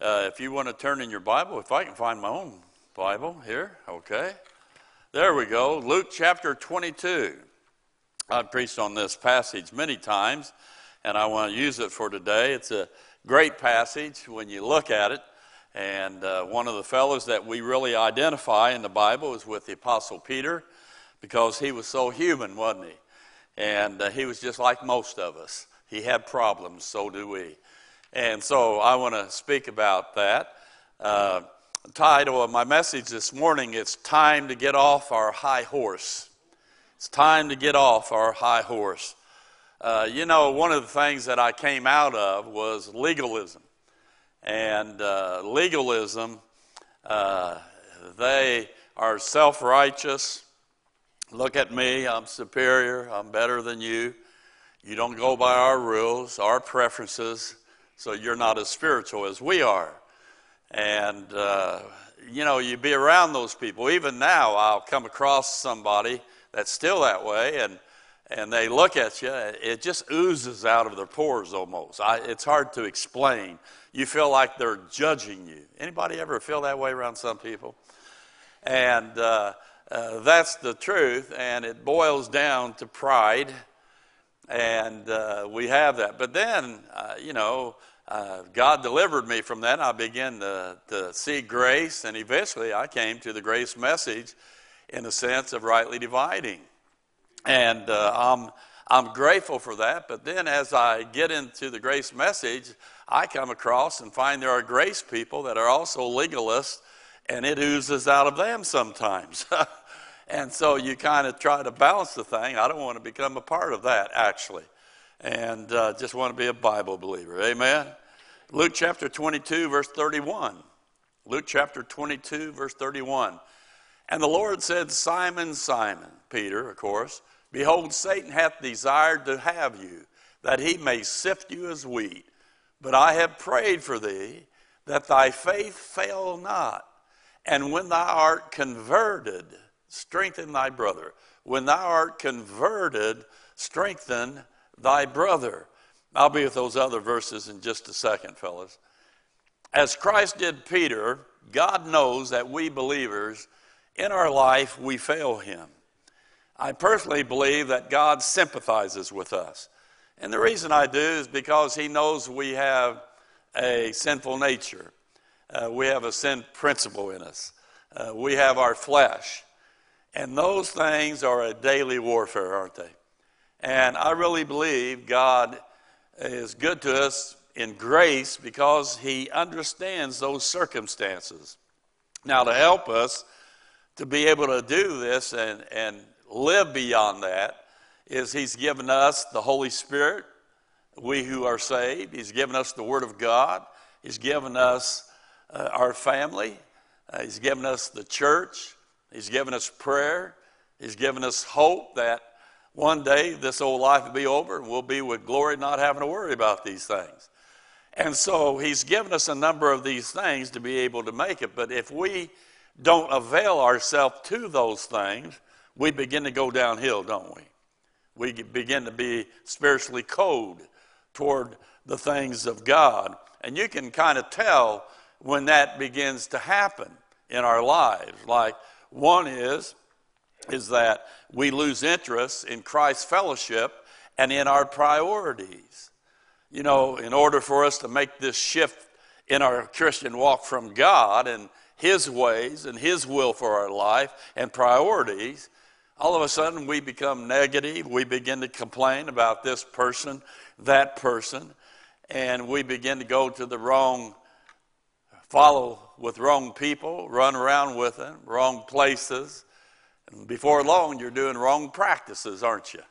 Uh, if you want to turn in your Bible, if I can find my own Bible here, okay. There we go. Luke chapter 22. I've preached on this passage many times, and I want to use it for today. It's a great passage when you look at it. And uh, one of the fellows that we really identify in the Bible is with the Apostle Peter because he was so human, wasn't he? And uh, he was just like most of us. He had problems, so do we. And so I want to speak about that. Uh, title of my message this morning is Time to Get Off Our High Horse. It's time to get off our high horse. Uh, you know, one of the things that I came out of was legalism. And uh, legalism, uh, they are self righteous. Look at me, I'm superior, I'm better than you. You don't go by our rules, our preferences, so you're not as spiritual as we are. And, uh, you know, you be around those people. Even now, I'll come across somebody that's still that way, and, and they look at you, it just oozes out of their pores almost. I, it's hard to explain. You feel like they're judging you. Anybody ever feel that way around some people? And uh, uh, that's the truth, and it boils down to pride and uh, we have that. But then, uh, you know, uh, God delivered me from that. I began to, to see grace, and eventually I came to the grace message in the sense of rightly dividing. And uh, I'm, I'm grateful for that. But then, as I get into the grace message, I come across and find there are grace people that are also legalists, and it oozes out of them sometimes. And so you kind of try to balance the thing. I don't want to become a part of that, actually. And uh, just want to be a Bible believer. Amen. Luke chapter 22, verse 31. Luke chapter 22, verse 31. And the Lord said, Simon, Simon, Peter, of course, behold, Satan hath desired to have you, that he may sift you as wheat. But I have prayed for thee, that thy faith fail not. And when thou art converted, strengthen thy brother. When thou art converted, strengthen thy brother. I'll be with those other verses in just a second, fellas. As Christ did Peter, God knows that we believers, in our life, we fail him. I personally believe that God sympathizes with us. And the reason I do is because he knows we have a sinful nature. Uh, we have a sin principle in us. Uh, we have our flesh. And those things are a daily warfare, aren't they? And I really believe God is good to us in grace because He understands those circumstances. Now, to help us to be able to do this and, and live beyond that, is He's given us the Holy Spirit, we who are saved. He's given us the Word of God. He's given us uh, our family. Uh, he's given us the church. He's given us prayer. He's given us hope that one day this old life will be over and we'll be with glory, not having to worry about these things. And so He's given us a number of these things to be able to make it. But if we don't avail ourselves to those things, we begin to go downhill, don't we? We begin to be spiritually cold toward the things of God. And you can kind of tell when that begins to happen in our lives. Like one is, is that we lose interest in Christ's fellowship and in our priorities. You know, in order for us to make this shift in our Christian walk from God and His ways and His will for our life and priorities, all of a sudden we become negative. We begin to complain about this person, that person, and we begin to go to the wrong, follow with wrong people, run around with them, wrong places. And before long, you're doing wrong practices, aren't you?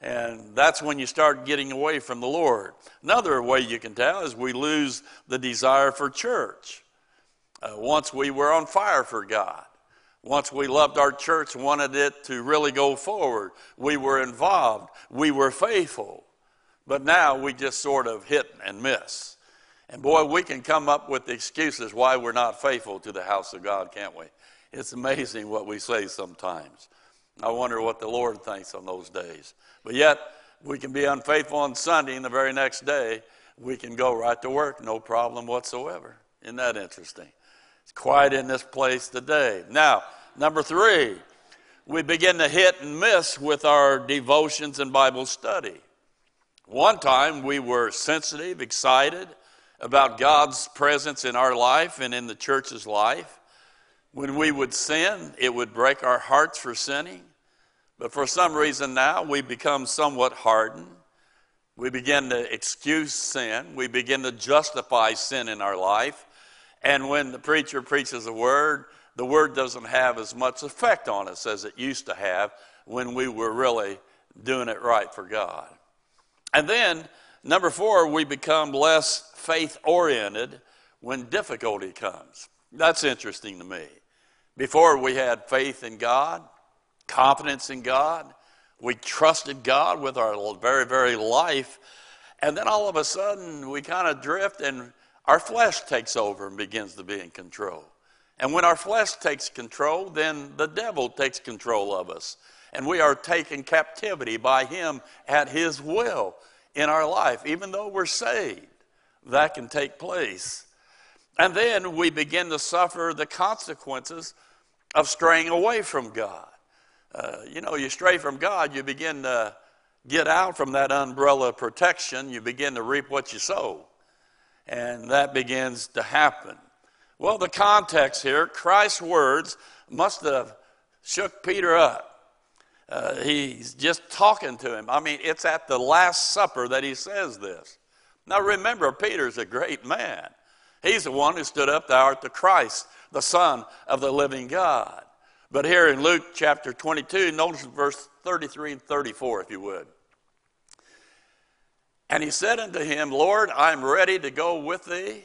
And that's when you start getting away from the Lord. Another way you can tell is we lose the desire for church. Uh, once we were on fire for God. Once we loved our church, wanted it to really go forward. We were involved. We were faithful. But now we just sort of hit and miss. And boy, we can come up with excuses why we're not faithful to the house of God, can't we? It's amazing what we say sometimes. I wonder what the Lord thinks on those days. But yet, we can be unfaithful on Sunday, and the very next day, we can go right to work, no problem whatsoever. Isn't that interesting? It's quiet in this place today. Now, number three, we begin to hit and miss with our devotions and Bible study. One time we were sensitive, excited about God's presence in our life and in the church's life. When we would sin, it would break our hearts for sinning. But for some reason now, we become somewhat hardened. We begin to excuse sin. We begin to justify sin in our life. And when the preacher preaches a word, the word doesn't have as much effect on us as it used to have when we were really doing it right for God. And then, number four, we become less faith oriented when difficulty comes. That's interesting to me. Before we had faith in God, confidence in God, we trusted God with our very, very life. And then all of a sudden, we kind of drift and our flesh takes over and begins to be in control. And when our flesh takes control, then the devil takes control of us. And we are taken captivity by him at his will in our life, even though we're saved. That can take place. And then we begin to suffer the consequences of straying away from God. Uh, you know, you stray from God, you begin to get out from that umbrella of protection, you begin to reap what you sow. And that begins to happen. Well, the context here, Christ's words must have shook Peter up. Uh, he's just talking to him. I mean, it's at the Last Supper that he says this. Now, remember, Peter's a great man. He's the one who stood up, Thou art the Christ, the Son of the living God. But here in Luke chapter 22, notice verse 33 and 34, if you would. And he said unto him, Lord, I'm ready to go with thee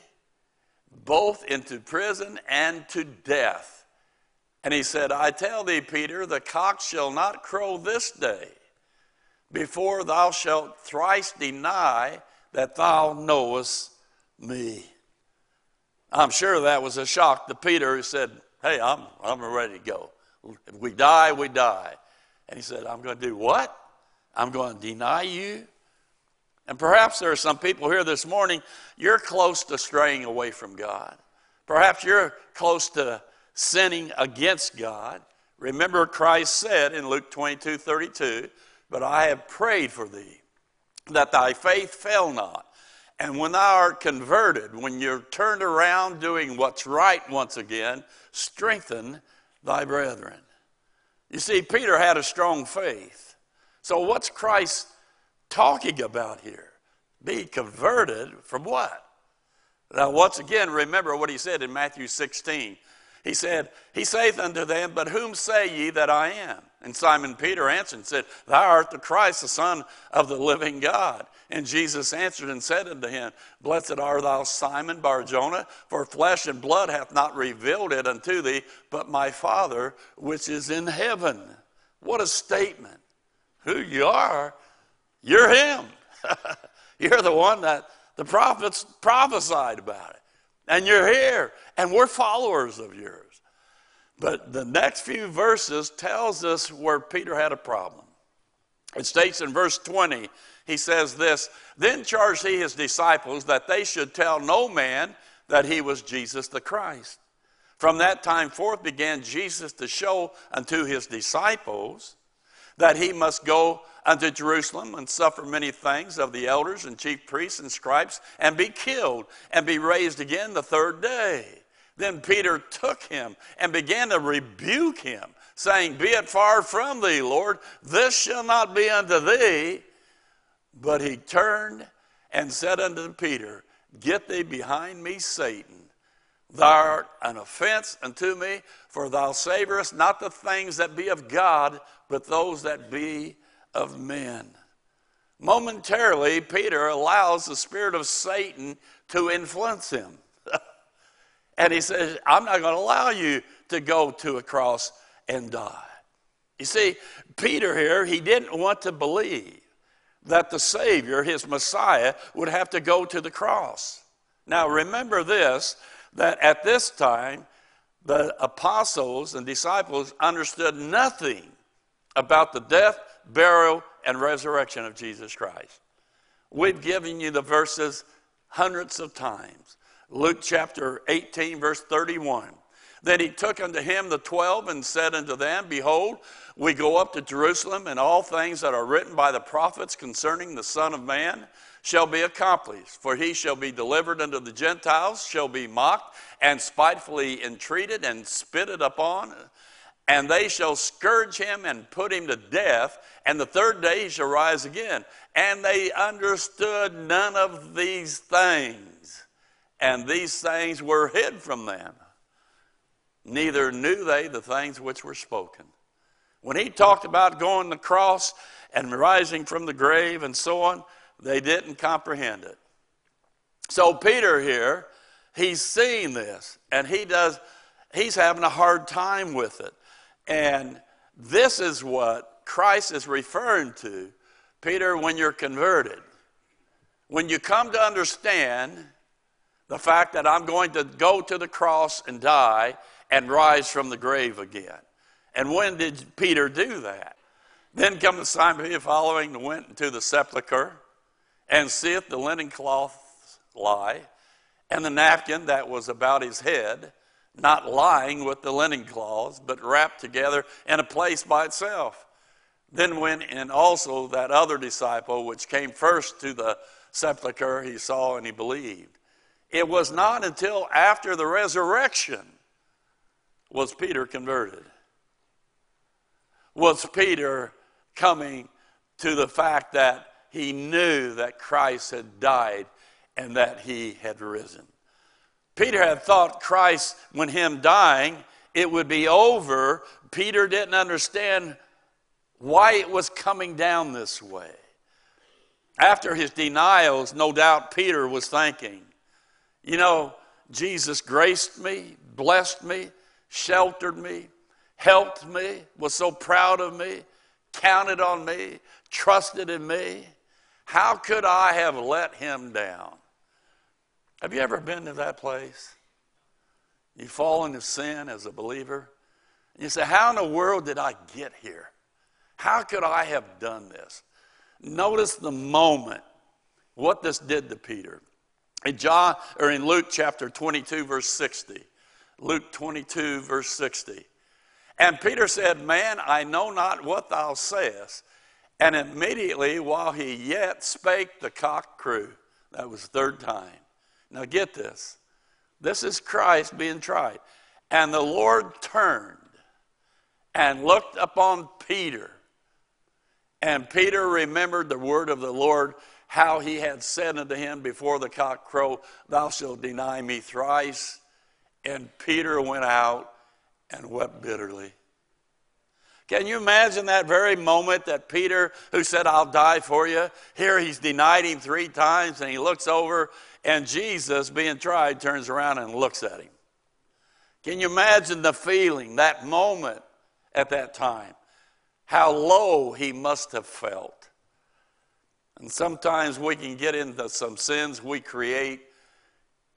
both into prison and to death. And he said, I tell thee, Peter, the cock shall not crow this day before thou shalt thrice deny that thou knowest me. I'm sure that was a shock to Peter who said, Hey, I'm, I'm ready to go. If we die, we die. And he said, I'm going to do what? I'm going to deny you and perhaps there are some people here this morning, you're close to straying away from God. Perhaps you're close to sinning against God. Remember, Christ said in Luke 22 32, But I have prayed for thee, that thy faith fail not. And when thou art converted, when you're turned around doing what's right once again, strengthen thy brethren. You see, Peter had a strong faith. So, what's Christ talking about here? Be converted from what? Now, once again, remember what he said in Matthew 16. He said, He saith unto them, But whom say ye that I am? And Simon Peter answered and said, Thou art the Christ, the Son of the living God. And Jesus answered and said unto him, Blessed art thou, Simon Barjona, for flesh and blood hath not revealed it unto thee, but my Father which is in heaven. What a statement. Who you are you're him. you're the one that the prophets prophesied about it. And you're here, and we're followers of yours. But the next few verses tells us where Peter had a problem. It states in verse 20, he says this, Then charged he his disciples that they should tell no man that he was Jesus the Christ. From that time forth began Jesus to show unto his disciples that he must go unto Jerusalem and suffer many things of the elders and chief priests and scribes and be killed and be raised again the third day. Then Peter took him and began to rebuke him, saying, Be it far from thee, Lord, this shall not be unto thee. But he turned and said unto Peter, Get thee behind me, Satan. Thou art an offense unto me, for thou savorest not the things that be of God, but those that be of men. Momentarily, Peter allows the spirit of Satan to influence him. And he says, I'm not going to allow you to go to a cross and die. You see, Peter here, he didn't want to believe that the Savior, his Messiah, would have to go to the cross. Now, remember this that at this time, the apostles and disciples understood nothing about the death, burial, and resurrection of Jesus Christ. We've given you the verses hundreds of times Luke chapter 18, verse 31. Then he took unto him the twelve and said unto them, Behold, we go up to Jerusalem, and all things that are written by the prophets concerning the Son of Man shall be accomplished. For he shall be delivered unto the Gentiles, shall be mocked, and spitefully entreated, and spitted upon. And they shall scourge him and put him to death, and the third day he shall rise again. And they understood none of these things, and these things were hid from them. Neither knew they the things which were spoken. When he talked about going the cross and rising from the grave and so on, they didn't comprehend it. So Peter here, he's seeing this and he does he's having a hard time with it. And this is what Christ is referring to, Peter, when you're converted. When you come to understand the fact that I'm going to go to the cross and die and rise from the grave again. And when did Peter do that? Then come the Simon Peter following went into the sepulchre and seeth the linen cloth lie, and the napkin that was about his head, not lying with the linen cloths, but wrapped together in a place by itself. Then went in also that other disciple which came first to the sepulchre, he saw and he believed. It was not until after the resurrection was Peter converted. Was Peter coming to the fact that he knew that Christ had died and that he had risen. Peter had thought Christ, when him dying, it would be over. Peter didn't understand why it was coming down this way. After his denials, no doubt Peter was thinking, you know, Jesus graced me, blessed me, sheltered me, helped me, was so proud of me, counted on me, trusted in me. How could I have let him down? Have you ever been to that place? You fall into sin as a believer. And you say, How in the world did I get here? How could I have done this? Notice the moment what this did to Peter. In John or in Luke chapter 22 verse 60. Luke 22 verse 60. And Peter said, "Man, I know not what thou sayest." And immediately while he yet spake, the cock crew. That was third time. Now get this. This is Christ being tried. And the Lord turned and looked upon Peter. And Peter remembered the word of the Lord, how he had said unto him before the cock crow, Thou shalt deny me thrice. And Peter went out and wept bitterly. Can you imagine that very moment that Peter, who said, I'll die for you, here he's denied him three times and he looks over and Jesus, being tried, turns around and looks at him. Can you imagine the feeling, that moment at that time? How low he must have felt. And sometimes we can get into some sins we create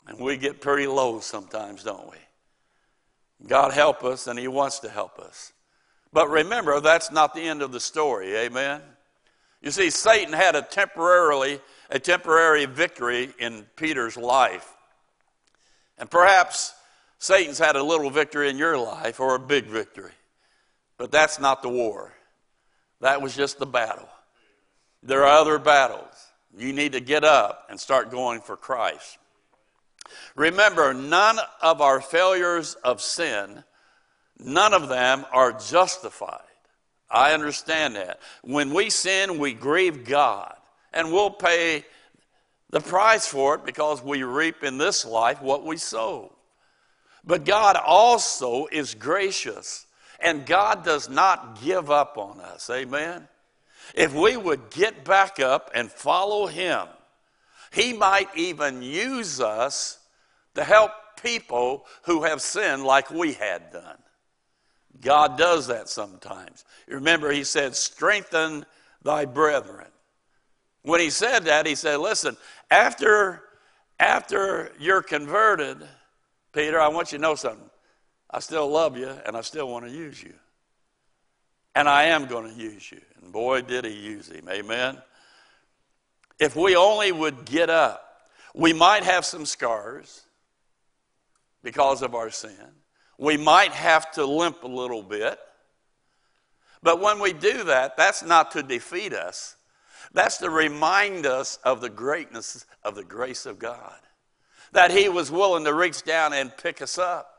and we get pretty low sometimes, don't we? God help us, and He wants to help us. But remember, that's not the end of the story. Amen. You see, Satan had a temporarily a temporary victory in Peter's life. And perhaps Satan's had a little victory in your life or a big victory. But that's not the war. That was just the battle. There are other battles. You need to get up and start going for Christ. Remember, none of our failures of sin None of them are justified. I understand that. When we sin, we grieve God, and we'll pay the price for it because we reap in this life what we sow. But God also is gracious, and God does not give up on us. Amen? If we would get back up and follow Him, He might even use us to help people who have sinned like we had done. God does that sometimes. Remember, he said, strengthen thy brethren. When he said that, he said, listen, after, after you're converted, Peter, I want you to know something. I still love you and I still want to use you. And I am going to use you. And boy, did he use him. Amen. If we only would get up, we might have some scars. because of our sin. We might have to limp a little bit. But when we do that, that's not to defeat us. That's to remind us of the greatness of the grace of God. That He was willing to reach down and pick us up.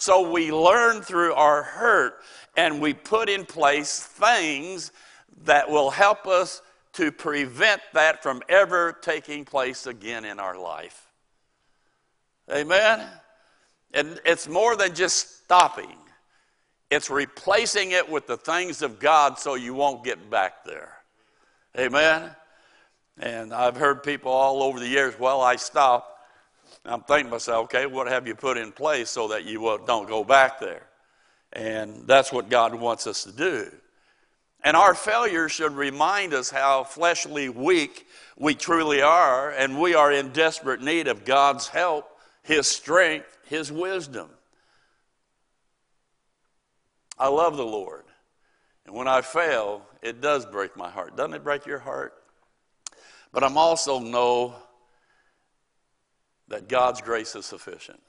So we learn through our hurt and we put in place things that will help us to prevent that from ever taking place again in our life. Amen? And it's more than just stopping, it's replacing it with the things of God so you won't get back there. Amen? And I've heard people all over the years, well, I stopped. I'm thinking to myself, okay, what have you put in place so that you uh, don't go back there? And that's what God wants us to do. And our failure should remind us how fleshly weak we truly are, and we are in desperate need of God's help, His strength, His wisdom. I love the Lord. And when I fail, it does break my heart. Doesn't it break your heart? But I'm also know that God's grace is sufficient.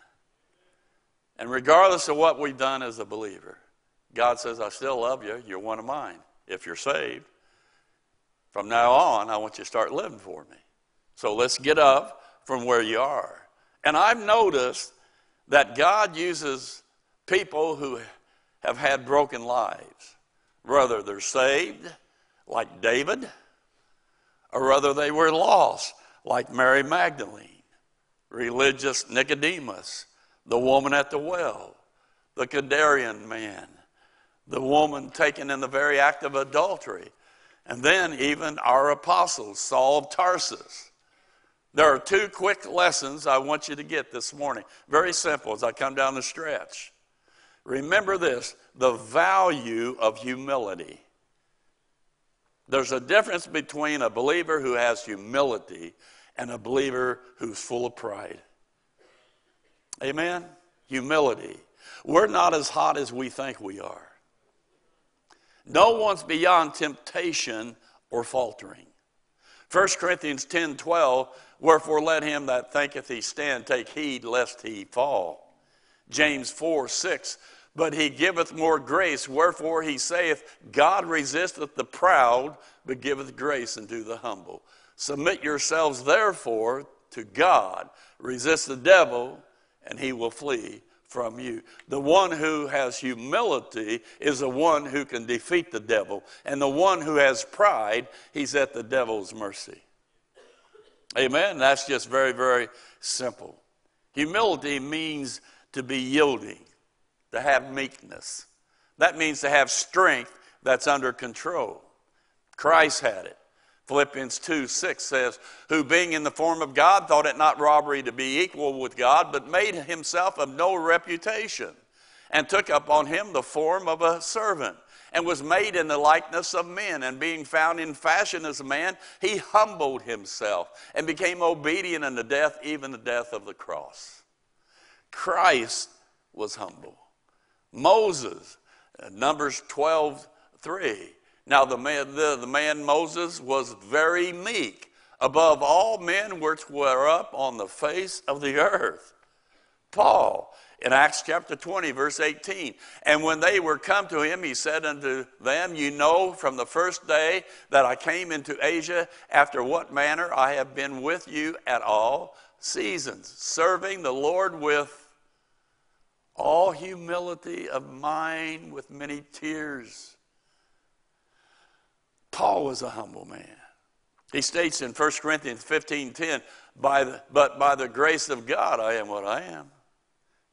And regardless of what we've done as a believer, God says, I still love you. You're one of mine if you're saved. From now on, I want you to start living for me. So let's get up from where you are. And I've noticed that God uses people who have had broken lives, whether they're saved, like David, or whether they were lost, like Mary Magdalene, religious Nicodemus, the woman at the well, the Canaanian man, the woman taken in the very act of adultery, and then even our apostles, Saul of Tarsus. There are two quick lessons I want you to get this morning. Very simple as I come down the stretch. Remember this the value of humility. There's a difference between a believer who has humility and a believer who's full of pride. Amen? Humility. We're not as hot as we think we are. No one's beyond temptation or faltering. 1 Corinthians 10 12, wherefore let him that thinketh he stand take heed lest he fall. James 4 6, but he giveth more grace, wherefore he saith, God resisteth the proud, but giveth grace unto the humble. Submit yourselves therefore to God, resist the devil, and he will flee from you. The one who has humility is the one who can defeat the devil. And the one who has pride, he's at the devil's mercy. Amen. That's just very, very simple. Humility means to be yielding, to have meekness. That means to have strength that's under control. Christ had it. Philippians 2 6 says, Who being in the form of God thought it not robbery to be equal with God, but made himself of no reputation, and took upon him the form of a servant, and was made in the likeness of men. And being found in fashion as a man, he humbled himself and became obedient unto death, even the death of the cross. Christ was humble. Moses, uh, Numbers 12 3 now, the man, the, the man Moses was very meek, above all men which were up on the face of the earth. Paul, in Acts chapter 20, verse 18. And when they were come to him, he said unto them, You know from the first day that I came into Asia, after what manner I have been with you at all seasons, serving the Lord with all humility of mind, with many tears Paul was a humble man. He states in 1 Corinthians 15 10, by the, but by the grace of God I am what I am.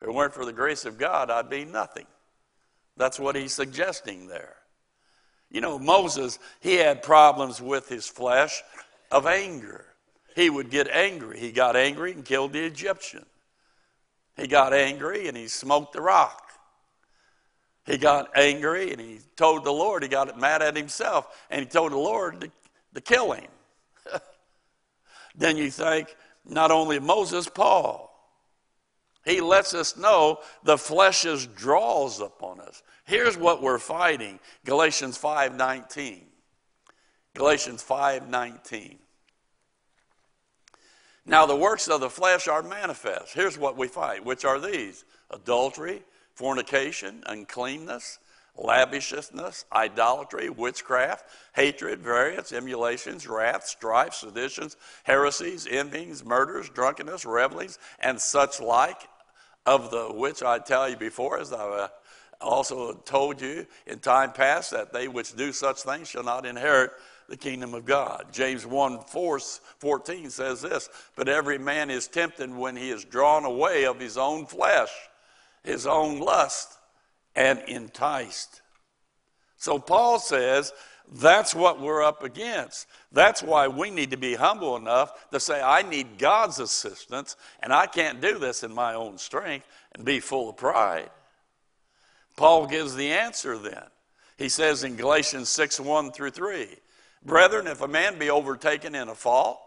If it weren't for the grace of God, I'd be nothing. That's what he's suggesting there. You know, Moses, he had problems with his flesh of anger. He would get angry. He got angry and killed the Egyptian. He got angry and he smoked the rock. He got angry and he told the Lord, he got mad at himself, and he told the Lord to, to kill him. then you think, not only Moses, Paul. He lets us know the flesh's draws upon us. Here's what we're fighting. Galatians 5:19. Galatians 5:19. Now, the works of the flesh are manifest. Here's what we fight, which are these adultery, fornication, uncleanness, lavishness, idolatry, witchcraft, hatred, variance, emulations, wrath, strife, seditions, heresies, envyings, murders, drunkenness, revelings, and such like, of the which I tell you before, as I uh, also told you in time past, that they which do such things shall not inherit the kingdom of God. James 1 4, 14 says this But every man is tempted when he is drawn away of his own flesh, his own lust, and enticed. So Paul says that's what we're up against. That's why we need to be humble enough to say, I need God's assistance, and I can't do this in my own strength and be full of pride. Paul gives the answer then. He says in Galatians 6 1 through 3 Brethren, if a man be overtaken in a fault,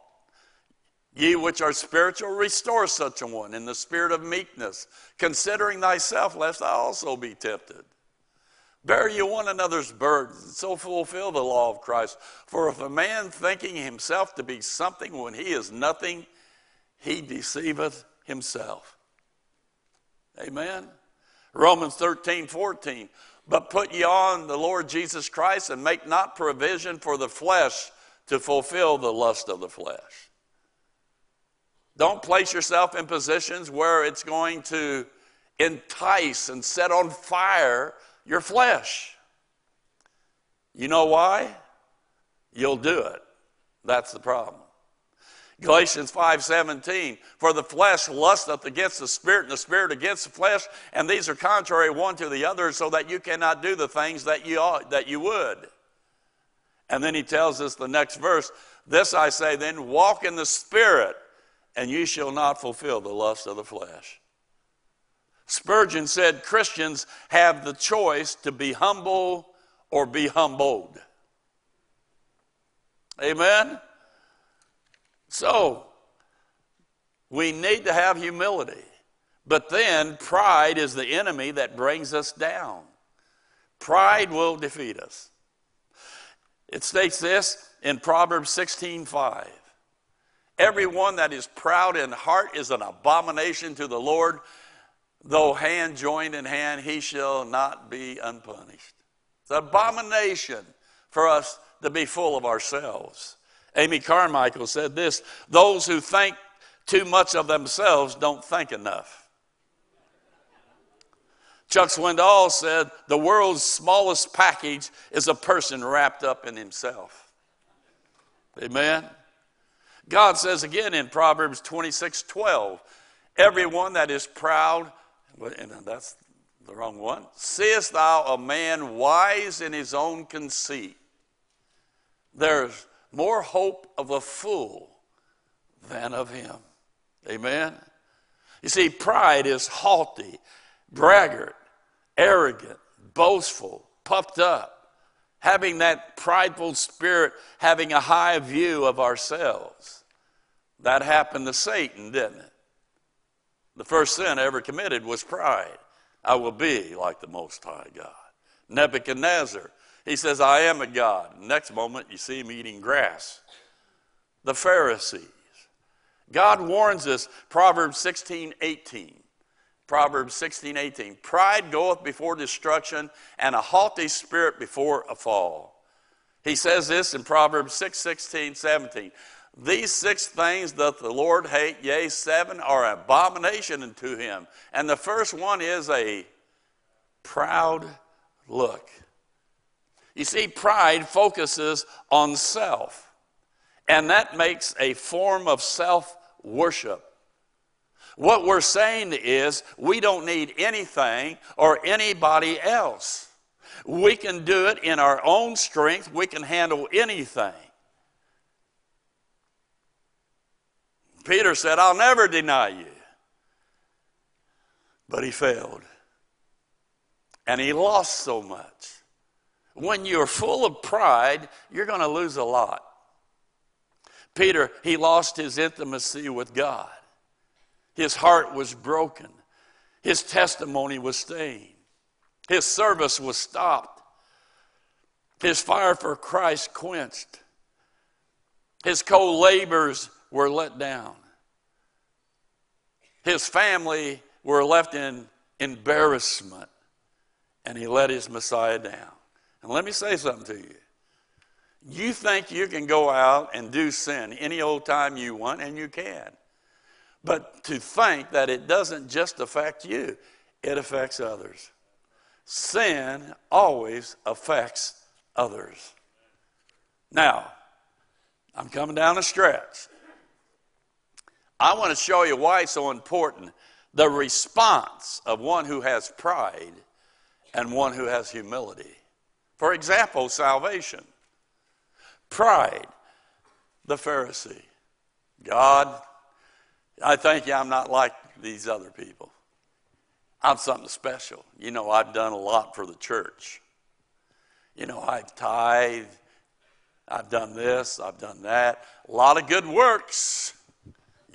ye which are spiritual, restore such a one in the spirit of meekness, considering thyself, lest thou also be tempted. Bear ye one another's burdens, and so fulfill the law of Christ. For if a man thinking himself to be something when he is nothing, he deceiveth himself. Amen. Romans 13, 14. But put ye on the Lord Jesus Christ and make not provision for the flesh to fulfill the lust of the flesh. Don't place yourself in positions where it's going to entice and set on fire your flesh. You know why? You'll do it. That's the problem. Galatians 5:17 For the flesh lusteth against the spirit and the spirit against the flesh and these are contrary one to the other so that you cannot do the things that you ought, that you would. And then he tells us the next verse this I say then walk in the spirit and you shall not fulfill the lust of the flesh. Spurgeon said Christians have the choice to be humble or be humbled. Amen. So, we need to have humility. But then, pride is the enemy that brings us down. Pride will defeat us. It states this in Proverbs 16 5. Everyone that is proud in heart is an abomination to the Lord. Though hand joined in hand, he shall not be unpunished. It's an abomination for us to be full of ourselves. Amy Carmichael said this those who think too much of themselves don't think enough. Chuck Swindoll said the world's smallest package is a person wrapped up in himself. Amen. God says again in Proverbs 26 12, everyone that is proud, and that's the wrong one, seest thou a man wise in his own conceit? There's more hope of a fool than of him. Amen? You see, pride is haughty, braggart, arrogant, boastful, puffed up, having that prideful spirit, having a high view of ourselves. That happened to Satan, didn't it? The first sin ever committed was pride. I will be like the Most High God. Nebuchadnezzar he says, I am a God. Next moment, you see him eating grass. The Pharisees. God warns us, Proverbs 16, 18. Proverbs 16, 18. Pride goeth before destruction, and a haughty spirit before a fall. He says this in Proverbs 6, 16, 17. These six things doth the Lord hate, yea, seven are abomination unto him. And the first one is a proud look. You see, pride focuses on self, and that makes a form of self worship. What we're saying is, we don't need anything or anybody else. We can do it in our own strength, we can handle anything. Peter said, I'll never deny you. But he failed. And he lost so much. When you're full of pride, you're going to lose a lot. Peter, he lost his intimacy with God. His heart was broken. His testimony was stained. His service was stopped. His fire for Christ quenched. His co laborers were let down. His family were left in embarrassment, and he let his Messiah down. And let me say something to you. You think you can go out and do sin any old time you want, and you can. But to think that it doesn't just affect you, it affects others. Sin always affects others. Now, I'm coming down a stretch. I want to show you why it's so important the response of one who has pride and one who has humility. For example, salvation. Pride, the Pharisee. God, I thank you I'm not like these other people. I'm something special. You know, I've done a lot for the church. You know, I've tithed, I've done this, I've done that. A lot of good works.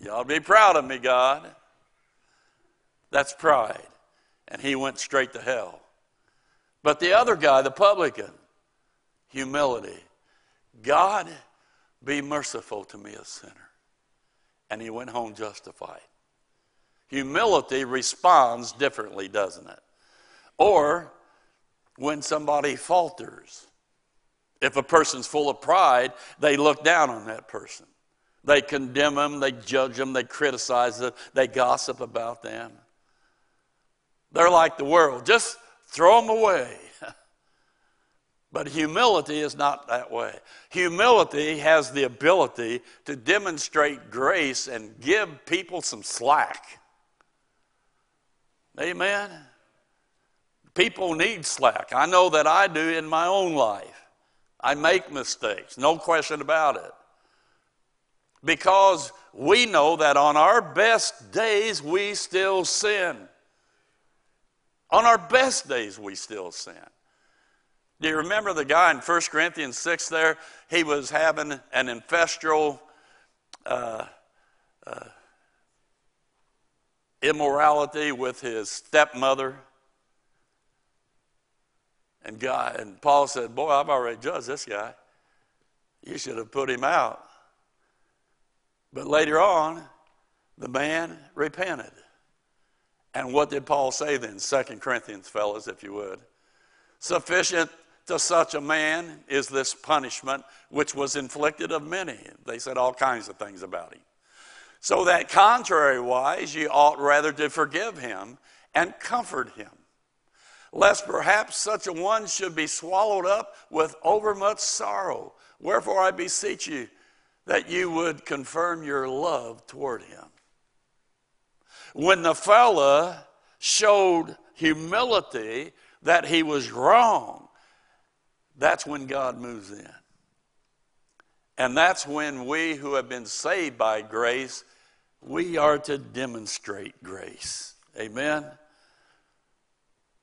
To be proud of me, God. That's pride. And he went straight to hell. But the other guy, the publican, humility. God, be merciful to me, a sinner. And he went home justified. Humility responds differently, doesn't it? Or when somebody falters. If a person's full of pride, they look down on that person. They condemn them, they judge them, they criticize them, they gossip about them. They're like the world. Just throw them away. But humility is not that way. Humility has the ability to demonstrate grace and give people some slack. Amen. People need slack. I know that I do in my own life. I make mistakes, no question about it because we know that on our best days we still sin. On our best days we still sin. Do you remember the guy in 1 Corinthians 6 there? He was having an ancestral uh, uh, immorality with his stepmother. And, God, and Paul said, Boy, I've already judged this guy. You should have put him out. But later on, the man repented. And what did Paul say then? Second Corinthians, fellas, if you would. Sufficient to such a man is this punishment which was inflicted of many. They said all kinds of things about him. So that contrariwise, ye ought rather to forgive him and comfort him, lest perhaps such a one should be swallowed up with overmuch sorrow. Wherefore I beseech you, that you would confirm your love toward him. When the fella showed humility that he was wrong, that's when God moves in. And that's when we who have been saved by grace, we are to demonstrate grace. Amen.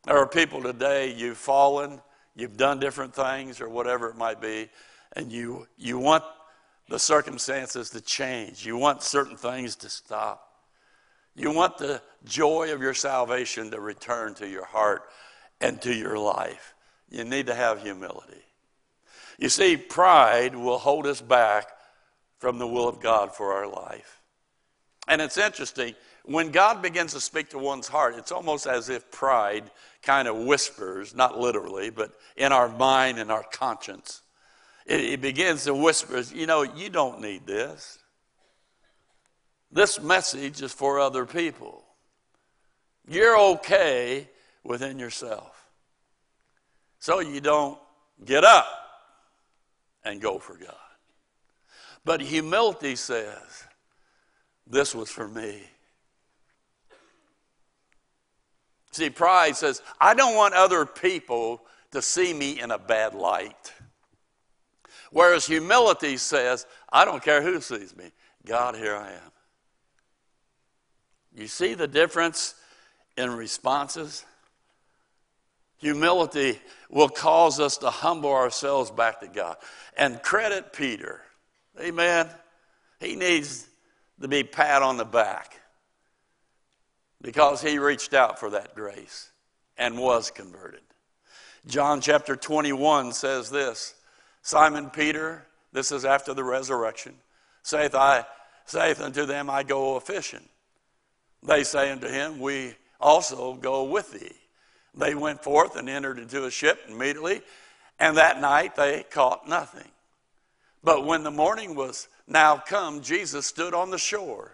There are people today, you've fallen, you've done different things or whatever it might be, and you, you want the circumstances to change. You want certain things to stop. You want the joy of your salvation to return to your heart and to your life. You need to have humility. You see, pride will hold us back from the will of God for our life. And it's interesting, when God begins to speak to one's heart, it's almost as if pride kind of whispers, not literally, but in our mind and our conscience it, it begins to whisper, you know, you don't need this. This message is for other people. You're okay within yourself. So you don't get up and go for God. But humility says, this was for me. See, pride says, I don't want other people to see me in a bad light. Whereas humility says, I don't care who sees me. God, here I am. You see the difference in responses? Humility will cause us to humble ourselves back to God. And credit Peter. Amen. He needs to be pat on the back because he reached out for that grace and was converted. John chapter 21 says this Simon Peter, this is after the resurrection, saith, I, saith unto them, I go a fishing. They say unto him, We also go with thee. They went forth and entered into a ship immediately, and that night they caught nothing. But when the morning was now come, Jesus stood on the shore,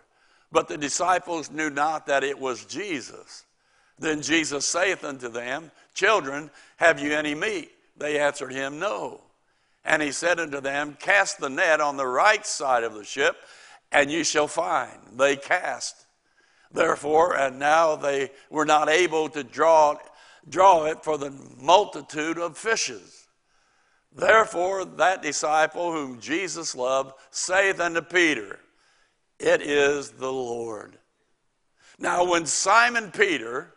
but the disciples knew not that it was Jesus. Then Jesus saith unto them, Children, have you any meat? They answered him, No. And he said unto them, Cast the net on the right side of the ship, and you shall find. They cast. Therefore, and now they were not able to draw, draw it for the multitude of fishes. Therefore, that disciple whom Jesus loved saith unto Peter, It is the Lord. Now, when Simon Peter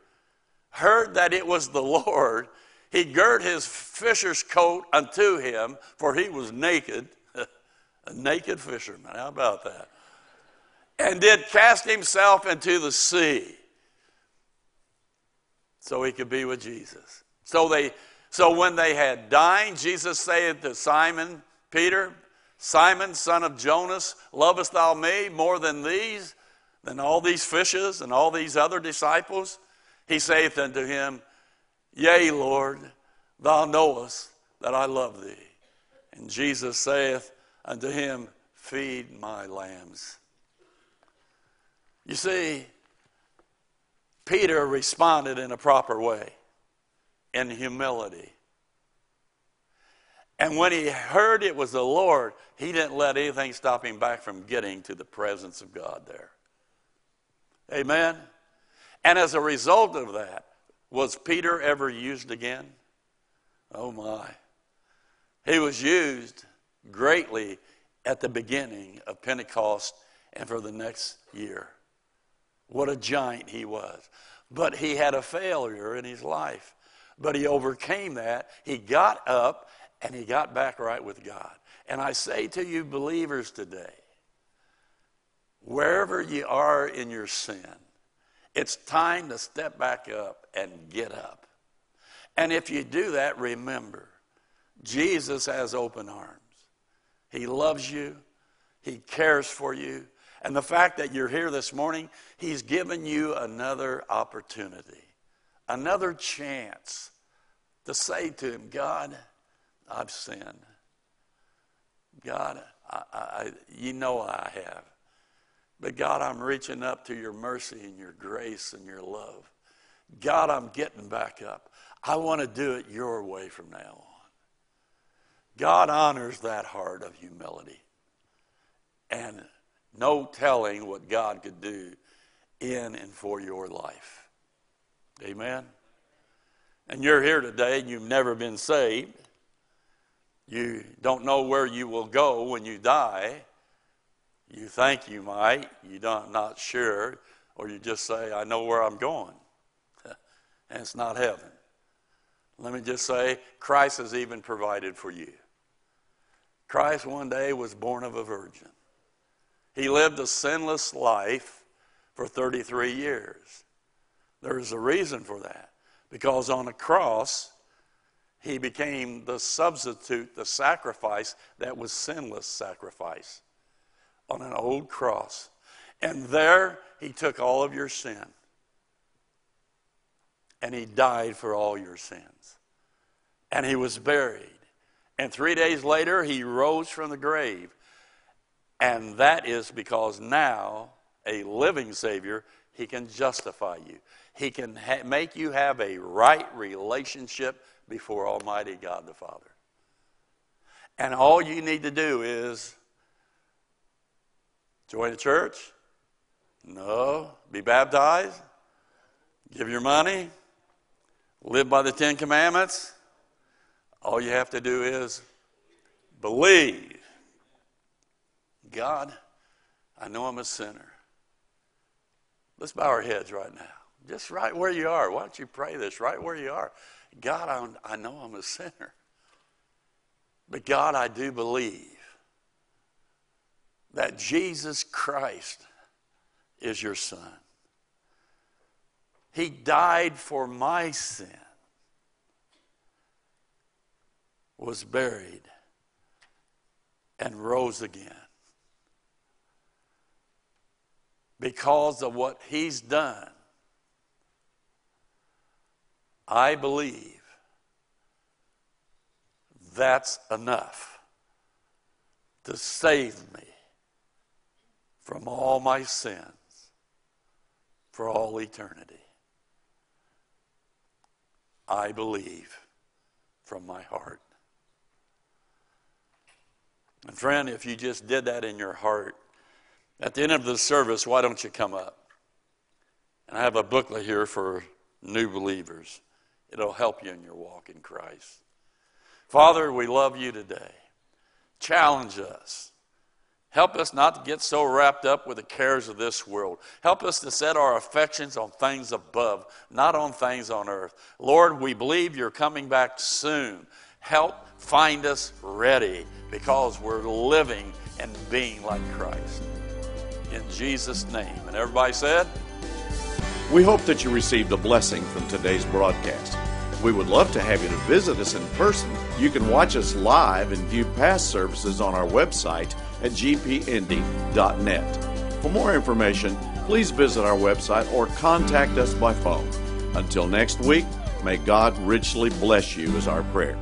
heard that it was the Lord, he girt his fisher's coat unto him, for he was naked, a naked fisherman. How about that? And did cast himself into the sea so he could be with Jesus. So they so when they had dined, Jesus saith to Simon Peter, Simon, son of Jonas, lovest thou me more than these, than all these fishes and all these other disciples? He saith unto him, Yea, Lord, thou knowest that I love thee. And Jesus saith unto him, Feed my lambs. You see, Peter responded in a proper way, in humility. And when he heard it was the Lord, he didn't let anything stop him back from getting to the presence of God there. Amen? And as a result of that, was Peter ever used again? Oh my. He was used greatly at the beginning of Pentecost and for the next year. What a giant he was. But he had a failure in his life. But he overcame that. He got up and he got back right with God. And I say to you, believers today, wherever you are in your sin, it's time to step back up and get up. And if you do that, remember, Jesus has open arms. He loves you, He cares for you. And the fact that you're here this morning, He's given you another opportunity, another chance to say to Him, God, I've sinned. God, I, I, you know I have. But God, I'm reaching up to your mercy and your grace and your love. God, I'm getting back up. I want to do it your way from now on. God honors that heart of humility. And no telling what God could do in and for your life. Amen. And you're here today and you've never been saved. You don't know where you will go when you die. You think you might, you're not, sure, or you just say, I know where I'm going. and it's not heaven. Let me just say, Christ has even provided for you. Christ one day was born of a virgin. He lived a sinless life for 33 years. There is a reason for that. Because on a cross, he became the substitute, the sacrifice that was sinless sacrifice on an old cross. And there he took all of your sin. And he died for all your sins. And he was buried. And three days later, he rose from the grave. And that is because now, a living Savior, he can justify you. He can ha- make you have a right relationship before Almighty God the Father. And all you need to do is Join the church? No. Be baptized? Give your money? Live by the Ten Commandments? All you have to do is believe. God, I know I'm a sinner. Let's bow our heads right now. Just right where you are. Why don't you pray this right where you are? God, I, I know I'm a sinner. But God, I do believe that Jesus Christ is your son. He died for my sin, was buried, and rose again. Because of what He's done, I believe that's enough to save me from all my sins for all eternity. I believe from my heart. And friend, if you just did that in your heart, at the end of the service, why don't you come up? And I have a booklet here for new believers. It'll help you in your walk in Christ. Father, we love you today. Challenge us. Help us not to get so wrapped up with the cares of this world. Help us to set our affections on things above, not on things on earth. Lord, we believe you're coming back soon. Help find us ready because we're living and being like Christ. In Jesus' name. And everybody said, We hope that you received a blessing from today's broadcast. We would love to have you to visit us in person. You can watch us live and view past services on our website at gpindy.net. For more information, please visit our website or contact us by phone. Until next week, may God richly bless you, is our prayer.